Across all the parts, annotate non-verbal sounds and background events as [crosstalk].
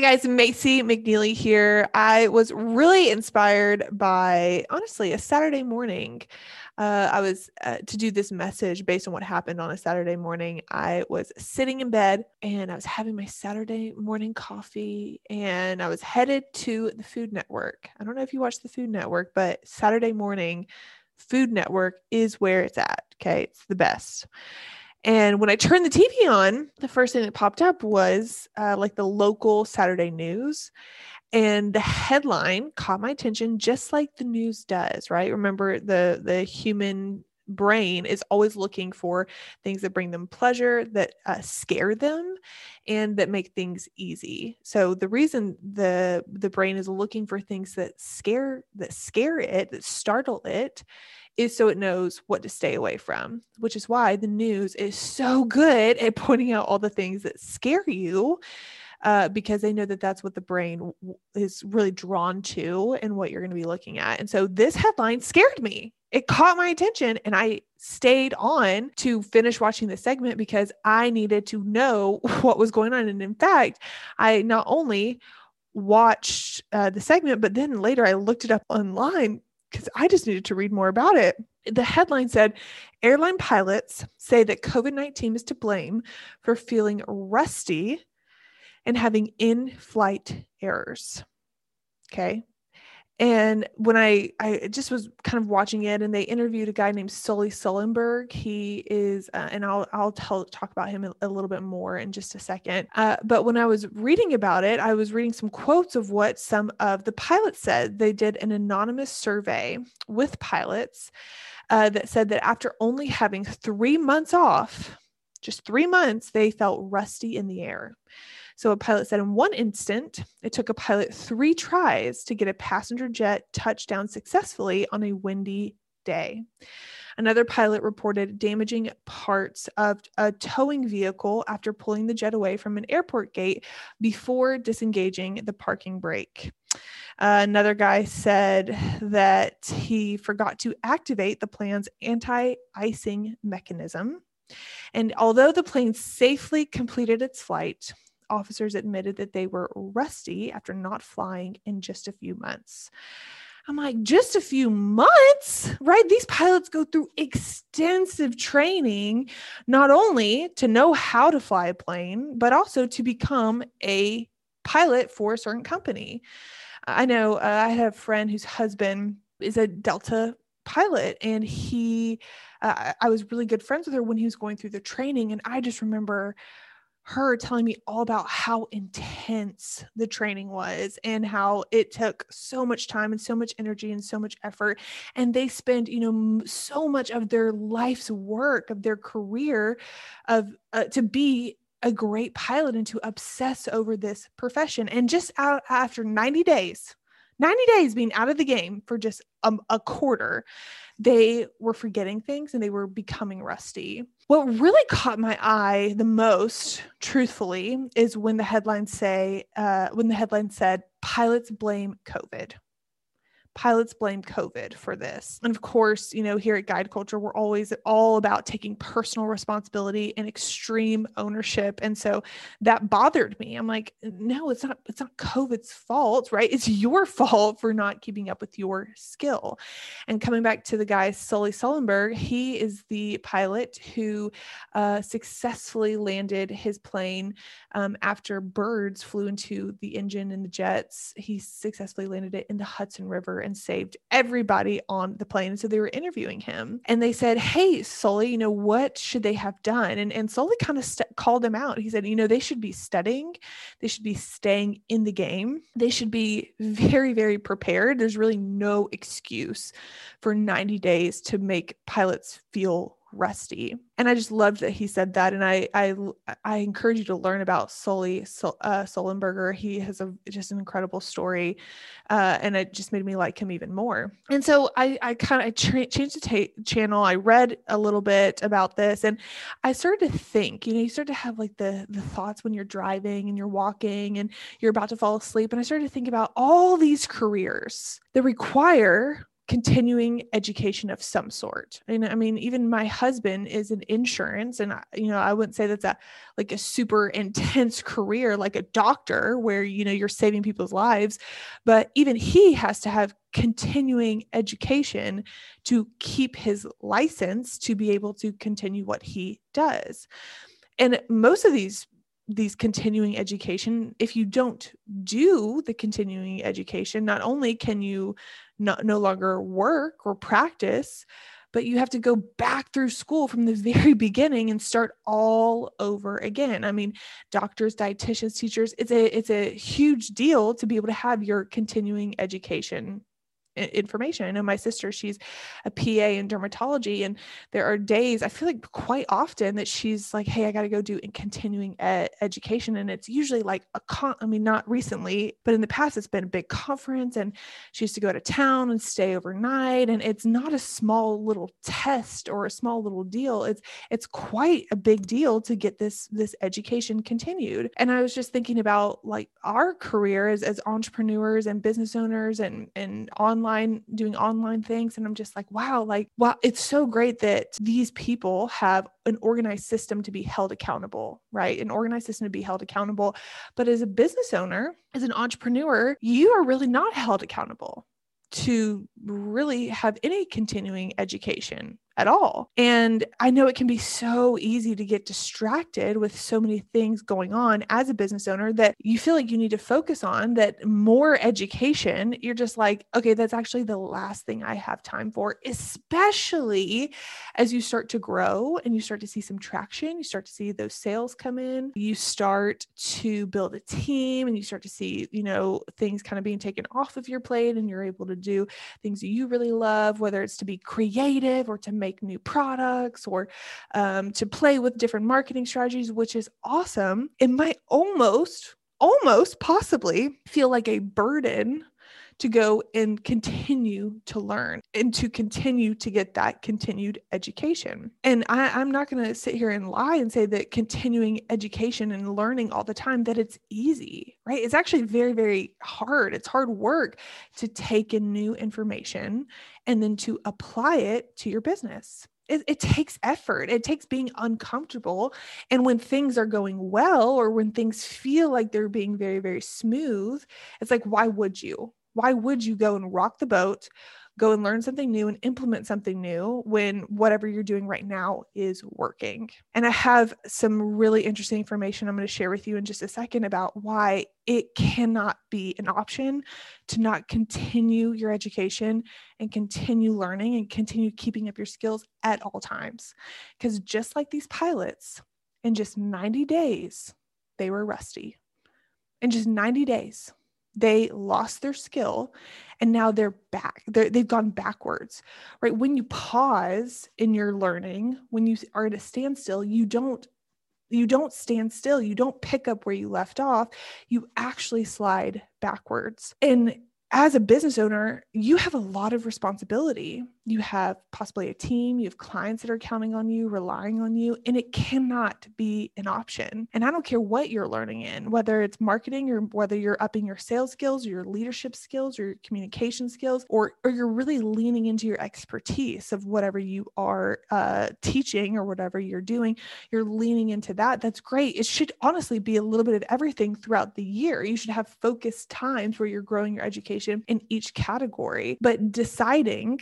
Hey guys, Macy McNeely here. I was really inspired by, honestly, a Saturday morning uh, I was uh, to do this message based on what happened on a Saturday morning. I was sitting in bed and I was having my Saturday morning coffee and I was headed to the Food Network. I don't know if you watch the Food Network, but Saturday morning, Food Network is where it's at. Okay. It's the best. And when I turned the TV on, the first thing that popped up was uh, like the local Saturday news. And the headline caught my attention just like the news does right? Remember the the human brain is always looking for things that bring them pleasure that uh, scare them and that make things easy. So the reason the the brain is looking for things that scare that scare it that startle it is so it knows what to stay away from which is why the news is so good at pointing out all the things that scare you uh, because they know that that's what the brain is really drawn to and what you're going to be looking at. And so this headline scared me. It caught my attention and I stayed on to finish watching the segment because I needed to know [laughs] what was going on. And in fact, I not only watched uh, the segment, but then later I looked it up online because I just needed to read more about it. The headline said Airline pilots say that COVID 19 is to blame for feeling rusty and having in flight errors. Okay. And when I I just was kind of watching it, and they interviewed a guy named Sully Sullenberg. He is, uh, and I'll I'll tell talk about him a, little bit more in just a second. Uh, but when I was reading about it, I was reading some quotes of what some of the pilots said. They did an anonymous survey with pilots uh, that said that after only having three months off, just three months, they felt rusty in the air. So a pilot said in one instant, it took a pilot three tries to get a passenger jet touchdown successfully on a windy day. Another pilot reported damaging parts of a towing vehicle after pulling the jet away from an airport gate before disengaging the parking brake. Uh, another guy said that he forgot to activate the plane's anti icing mechanism. And although the plane safely completed its flight, officers admitted that they were rusty after not flying in just a few months. I'm like, just a few months, right? These pilots go through extensive training, not only to know how to fly a plane, but also to become a pilot for a certain company. I know uh, I have a friend whose husband is a Delta pilot, and he, uh, I was really good friends with her when he was going through the training. And I just remember her telling me all about how intense the training was and how it took so much time and so much energy and so much effort. And they spend you know so much of their life's work of their career of uh, to be a great pilot and to obsess over this profession. And just out after 90 days 90 days being out of the game for just a, a quarter they were forgetting things and they were becoming rusty. What really caught my eye the most, truthfully, is when the headlines say, uh, when the headline said, pilots blame COVID. Pilots blame COVID for this. And of course, you know, here at Guide Culture, we're always all about taking personal responsibility and extreme ownership. And so that bothered me. I'm like, no, it's not, it's not COVID's fault, right? It's your fault for not keeping up with your skill. And coming back to the guy, Sully Sullenberger, he is the pilot who uh, successfully landed his plane um, after birds flew into the engine and the jets. He successfully landed it in the Hudson River and saved everybody on the plane. So they were interviewing him and they said, Hey, Sully, you know, what should they have done? And, and Sully kind of st- called him out. He said, You know, they should be studying, they should be staying in the game, they should be very, very prepared. There's really no excuse for 90 days to make pilots feel rusty. And I just loved that he said that. And I I I encourage you to learn about Sully uh, Sullenberger. He has a just an incredible story, uh, and it just made me like him even more. And so I I kind of I tra- changed the ta- channel. I read a little bit about this, and I started to think. You know, you start to have like the the thoughts when you're driving and you're walking and you're about to fall asleep. And I started to think about all these careers that require continuing education of some sort. And I mean, even my husband is in insurance, and you know, I wouldn't say that's a like a super [laughs] intense career like a doctor where you know you're saving people's lives, but even he has to have continuing education to keep his license to be able to continue what he does. And most of these these continuing education if you don't do the continuing education not only can you not, no longer work or practice but you have to go back through school from the [laughs] very beginning and start all over again. I mean doctors dietitians teachers it's a it's a huge deal to be able to have your continuing education information. I know my sister, she's a PA in dermatology, and there are days I feel like quite often that she's like, Hey, I got to go do in continuing ed- education. And it's usually like a con, I mean, not recently, but in the past, it's been a big conference, and she used to go to town and stay overnight. And it's not a small little test or a small little deal. It's, it's quite a big deal to get this, this education continued. And I was just thinking about like our career as, as entrepreneurs and business owners and, and online online doing online things. And i'm just like wow like wow it's so great that these people have an organized system to be held accountable right? An organized system to be held accountable. But as a business owner as an entrepreneur you are really not held accountable to really have any continuing education at all. And I know it can be so easy to get distracted with so many things going on as a business owner that you feel like you need to focus on that more education. You're just like, okay, that's actually the last thing I have time for, especially as you start to grow and you start to see some traction. You start to see those sales come in. You start to build a team and you start to see, you know, things kind of being taken off of your plate and you're able to do things that you really love, whether it's to be creative or to make new products or um, to play with different marketing strategies, which is awesome. It might almost, almost possibly feel like a burden to go and continue to learn and to continue to get that continued education. And I, am not going to sit here and lie and say that continuing education and learning all the time that it's easy, right? It's actually very, very hard. It's hard work to take in new information and then to apply it to your business. It, it, takes effort. It takes being uncomfortable. And when things are going well, or when things feel like they're being very, very smooth, it's like, why would you? Why would you go and rock the boat, go and learn something new and implement something new when whatever you're doing right now is working? And I have some really interesting information I'm going to share with you in just a second about why it cannot be an option to not continue your education and continue learning and continue keeping up your skills at all times. Because just like these pilots, in just 90 days, they were rusty. In just 90 days, they lost their skill and now they're back they they've gone backwards right when you pause in your learning when you are at a standstill you don't you don't stand still you don't pick up where you left off you actually slide backwards and as a business owner, you have a lot of responsibility. You have possibly a team, you have clients that are counting on you, relying on you, and it cannot be an option. And I don't care what you're learning in, whether it's marketing or whether you're upping your sales skills, or your leadership skills, or your communication skills, or, or you're really leaning into your expertise of whatever you are uh, teaching or whatever you're doing, you're leaning into that. That's great. It should honestly be a little bit of everything throughout the year. You should have focused times where you're growing your education in each category, but deciding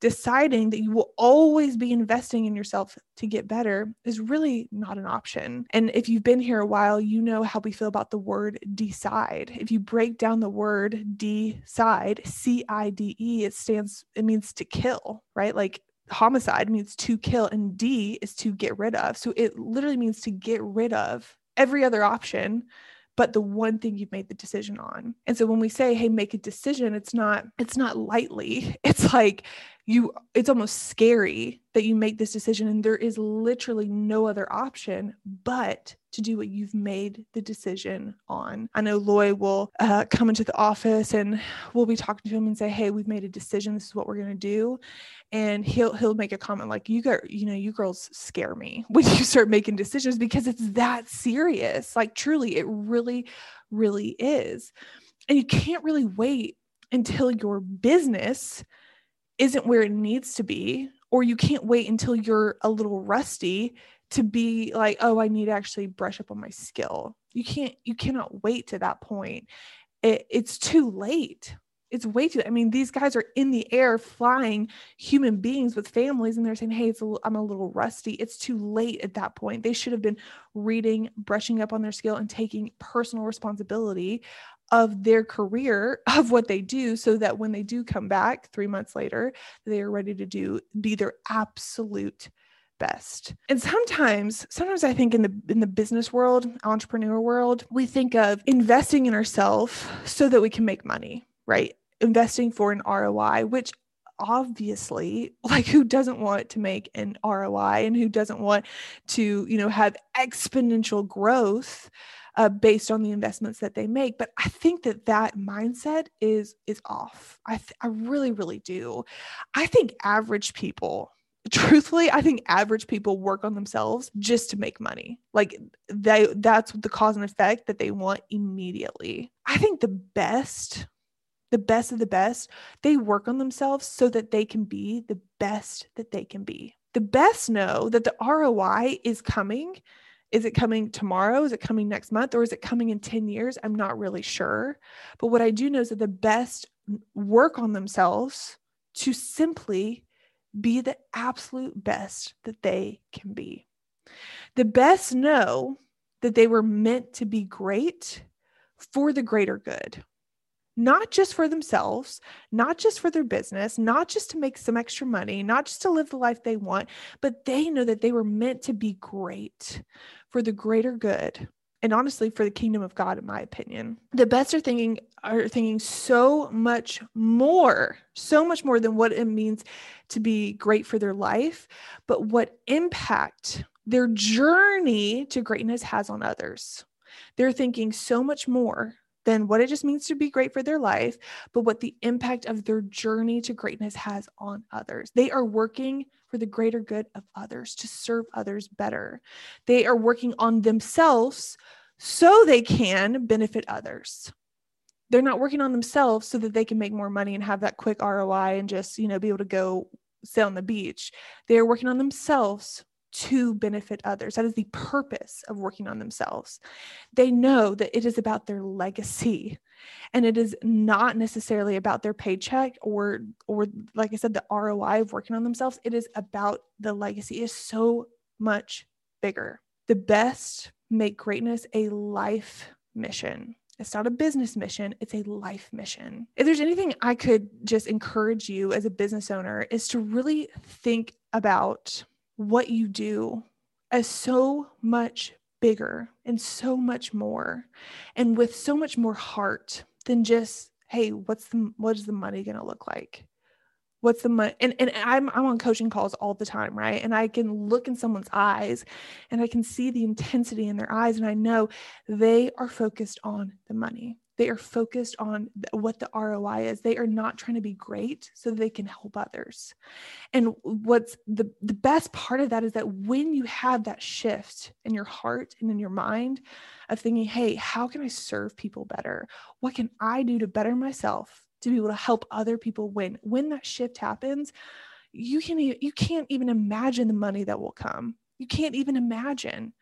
deciding that you will always be investing in yourself to get better is really not an option. And if you've been here a while, you know how we feel about the word decide. If you break down the word decide, C I D E, it stands, it means to kill, right? Like homicide means to kill, and D is to get rid of. So it literally means to get rid of every other option but the one thing you've made the decision on. And so when we say, hey, make a decision, it's not, it's not lightly. [laughs] It's like you, it's almost scary that you make this decision and there is literally no other option but to do what you've made the decision on. I know Loy will uh, come into the office and we'll be talking to him and say, "Hey, we've made a decision. This is what we're going to do," and he'll he'll make a comment like, "You got, you know, you girls scare me [laughs] when you start making decisions because it's that serious. Like truly, it really, really is, and you can't really wait until your business." Isn't where it needs to be or you can't wait until you're a little rusty to be like oh i need to actually brush up on my skill. You can't you cannot wait to that point. It, it's too late. It's way too i mean these guys are in the air flying human beings with families and they're saying hey it's a, i'm a little rusty. It's too late at that point. They should have been reading brushing up on their skill and taking personal responsibility of their career [laughs] of what they do so that when they do come back 3 months later they are ready to do be their absolute best. And sometimes, sometimes I think in the in the business world, entrepreneur world, we think of investing in ourselves so that we can make money, right? Investing for an ROI, which obviously [laughs] like who doesn't want to make an ROI and who doesn't want to, you know, have exponential growth uh, based on the investments that they make. But I think that that mindset is is off. I th- I really really do. I think average people [laughs] truthfully i think average people work on themselves just to make money like they that's the cause and effect that they want immediately i think the best the best of the best they work on themselves so that they can be the best that they can be the best know that the roi is coming is it coming tomorrow? Is it coming next month? Or is it coming in 10 years? I'm not really sure. But what I do know is that the best work on themselves to simply be the absolute best that they can be. The best know that they were meant to be great for the greater good not just for themselves, not just for their business, not just to make some extra money, not just to live the life they want, but they know that they were meant to be great for the greater good. And honestly, for the kingdom of God, in my opinion, the best are thinking are thinking so much more, so much more than what it means to be great for their life, but what impact their journey to greatness has on others. They're thinking so much more than what it just means to be great for their life, but what the impact of their journey to greatness has on others. They are working for the greater good of others, to serve others better. They are working on themselves so they can benefit others. They're not working on themselves so that they can make more money and have that quick ROI and just, you know, be able to go sit on the beach. They are working on themselves to benefit others. That is the purpose of working on themselves. They know that it is about their legacy and it is not necessarily about their paycheck or or like I said the ROI of working on themselves. It is about the legacy it is so much bigger. The best make greatness a life mission. It's not a business mission, it's a life mission. If there's anything I could just encourage you as a business owner is to really think about what you do as so much bigger and so much more and with so much more heart than just hey what's the what is the money going to look like? What's the money and, and I'm, I'm on coaching calls all the time right? And i can look in someone's eyes and i can see the intensity in their eyes and i know they are focused on the money They are focused on what the ROI is. They are not trying to be great so they can help others. And what's the, the best part of that is that when you have that shift in your heart and in your mind of thinking, hey, how can I serve people better? What can I do to better myself to be able to help other people win? When that shift happens, you can you can't even imagine the money that will come. You can't even imagine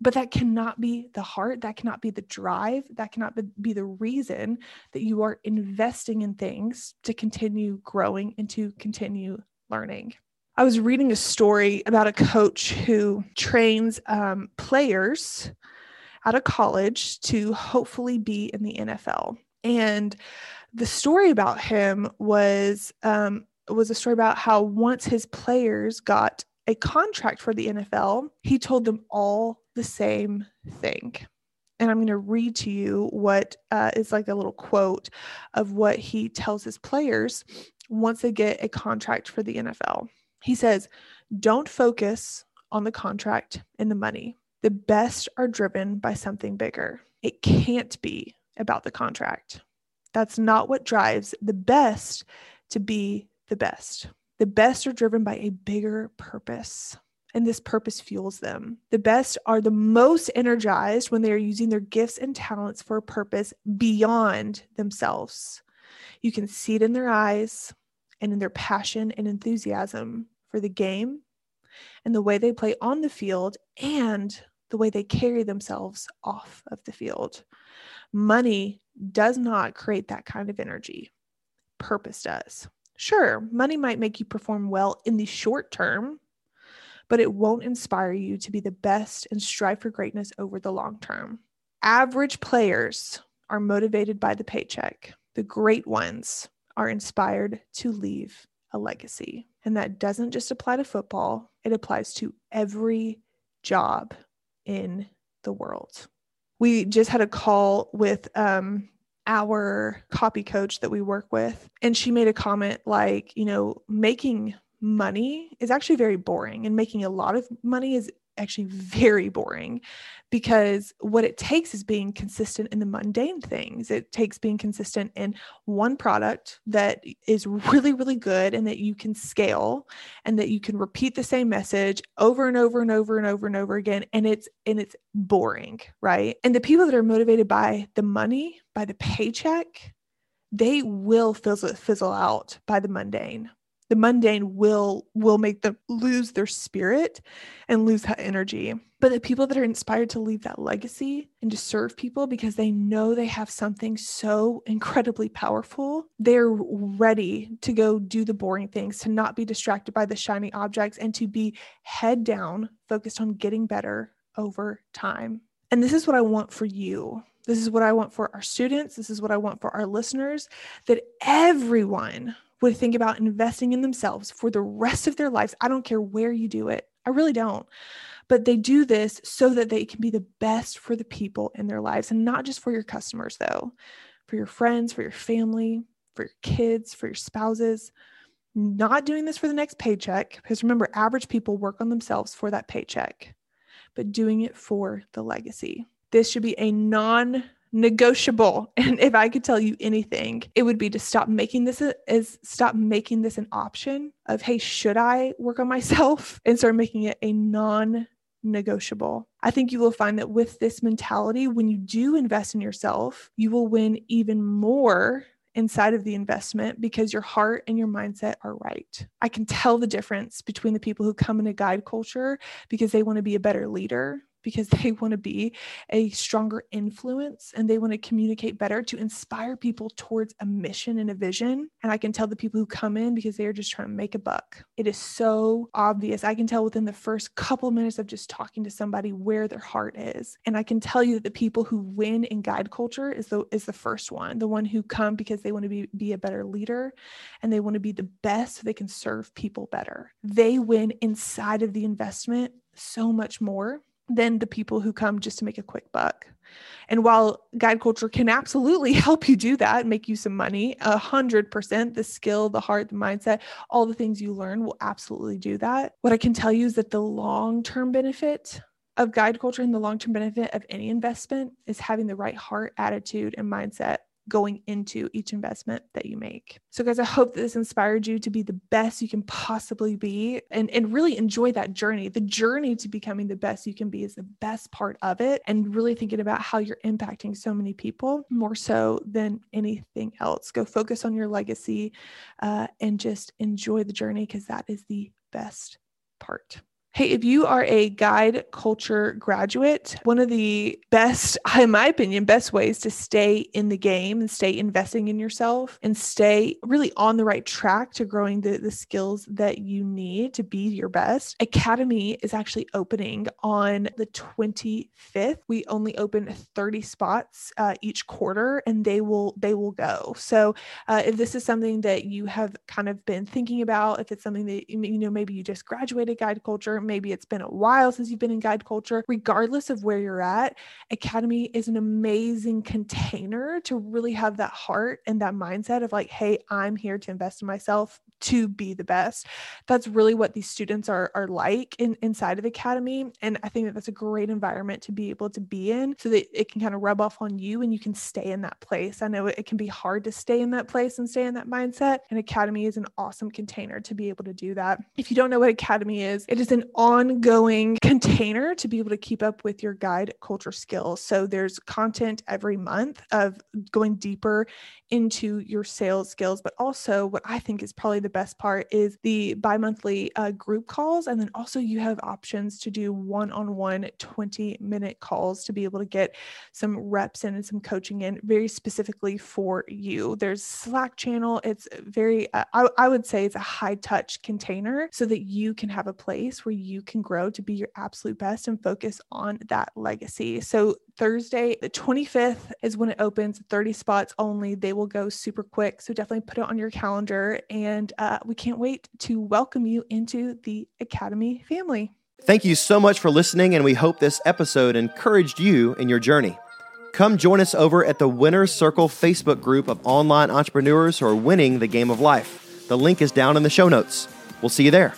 but that cannot be the heart that cannot be the drive that cannot be the reason that you are investing in things to continue growing and to continue learning. I was reading a story about a coach who trains um, players out of college to hopefully be in the nfl and the story about him was um, was a story about how once his players got a contract for the NFL, he told them all the same thing. And I'm going to read to you what uh, is like a little quote of what he tells his players once they get a contract for the NFL. He says, Don't focus on the contract and the money. The best are driven by something bigger. It can't be about the contract. That's not what drives the best to be the best. The best are driven by a bigger purpose, and this purpose fuels them. The best are the most energized when they are using their gifts and talents for a purpose beyond themselves. You can see it in their eyes and in their passion and enthusiasm for the game and the way they play on the field and the way they carry themselves off of the field. Money does not create that kind of energy, purpose does. Sure, money might make you perform well in the short term, but it won't inspire you to be the best and strive for greatness over the long term. Average players are motivated by the paycheck, the great ones are inspired to leave a legacy. And that doesn't just apply to football, it applies to every job in the world. We just had a call with um, our copy coach that we work with and she made a comment like you know making money is actually very boring and making a lot of money is actually very boring because what it takes is being consistent in the mundane things. It takes being consistent in one product that is really, really good and that you can scale and that you can repeat the same message over and over and over and over and over again. And it's and it's boring, right? And the people that are motivated by the money, by the paycheck, they will fizzle, fizzle out by the mundane the mundane will will make them lose their spirit and lose that energy. But the people that are inspired to leave that legacy and to serve people because they know they have something so incredibly powerful they're ready to go do the boring things to not be distracted by the shiny objects and to be head down focused on getting better over time. And this is what i want for you. This is what I want for our students. This is what I want for our listeners that everyone would think about investing in themselves for the rest of their lives. I don't care where you do it. I really don't. But they do this so that they can be the best for the people in their lives and not just for your customers, though, for your friends, for your family, for your kids, for your spouses. Not doing this for the next paycheck, because remember, average people work on themselves for that paycheck, but doing it for the legacy. This should be a non negotiable. [laughs] And if I could tell you anything, it would be to stop making this a, is stop making this an option of hey, should I work on myself [laughs] and start making it a non negotiable. I think you will find that with this mentality, when you do invest in yourself, you will win even more inside of the investment because your heart and your mindset are right. I can tell the difference between the people who come into guide culture because they want to be a better leader because they want to be a stronger influence and they want to communicate better to inspire people towards a mission and a vision. And I can tell the people who come in because they are just trying to make a buck. It is so obvious. I can tell within the first couple minutes of just talking to somebody where their heart is. And I can tell you that the people who win in guide culture is the is the first one, the one who come because they want to be, be a better leader and they want to be the best so they can serve people better. They win inside of the investment so much more than the people who come just to make a quick buck. And while guide culture can absolutely [laughs] help you do that, make you some money, a hundred percent, the skill, the heart, the mindset, all the things you learn will absolutely do that. What I can tell you is that the long term benefit of guide culture and the long term benefit of any investment is having the right heart, attitude, and mindset going into each investment that you make. So, guys, I hope that this inspired you to be the best you can possibly be and, and really enjoy that journey. The journey to becoming the best you can be is the best part of it. And really thinking about how you're impacting so many people more so than anything else. Go focus on your legacy uh, and just enjoy the journey because that is the best part. Hey, if you are a guide culture graduate, one of the best, [laughs] in my opinion, best ways to stay in the game and stay investing in yourself and stay really on the right track to growing the, the skills that you need to be your best, Academy is actually opening on the 25th. We only open 30 spots uh, each quarter and they will they will go. So uh, if this is something that you have kind of been thinking about, if it's something that you know maybe you just graduated guide culture, maybe it's been a while since you've been in guide culture, regardless of where you're at, Academy is an amazing container to really have that heart and that mindset of like, hey, I'm here to invest in myself to be the best. That's really what these students are, are like in, inside of Academy. And I think that that's a great environment to be able to be in so that it can kind of rub off on you and you can stay in that place. I know it, can be hard to stay in that place and stay in that mindset. And Academy is an awesome container to be able to do that. If you don't know what Academy is, it is an ongoing container to be able to keep up with your guide culture skills. So there's content every month of going deeper into your sales skills, but also what I think is probably the best part is the bi monthly uh, group calls. And then also you have options to do one on one 20 minute calls to be able to get some reps in and some coaching in very specifically for you. There's Slack channel. It's very, uh, I, I would say it's a high touch container so that you can have a place where you can grow to be your absolute best and focus on that legacy. So Thursday, the 25th is when it opens, 30 spots only. They will go super quick. So definitely put it on your calendar. And uh, we can't wait to welcome you into the Academy family. Thank you so much for listening, and we hope this episode encouraged you in your journey. Come join us over at the Winner's Circle Facebook group of online entrepreneurs who are winning the game of life. The link is down in the show notes. We'll see you there.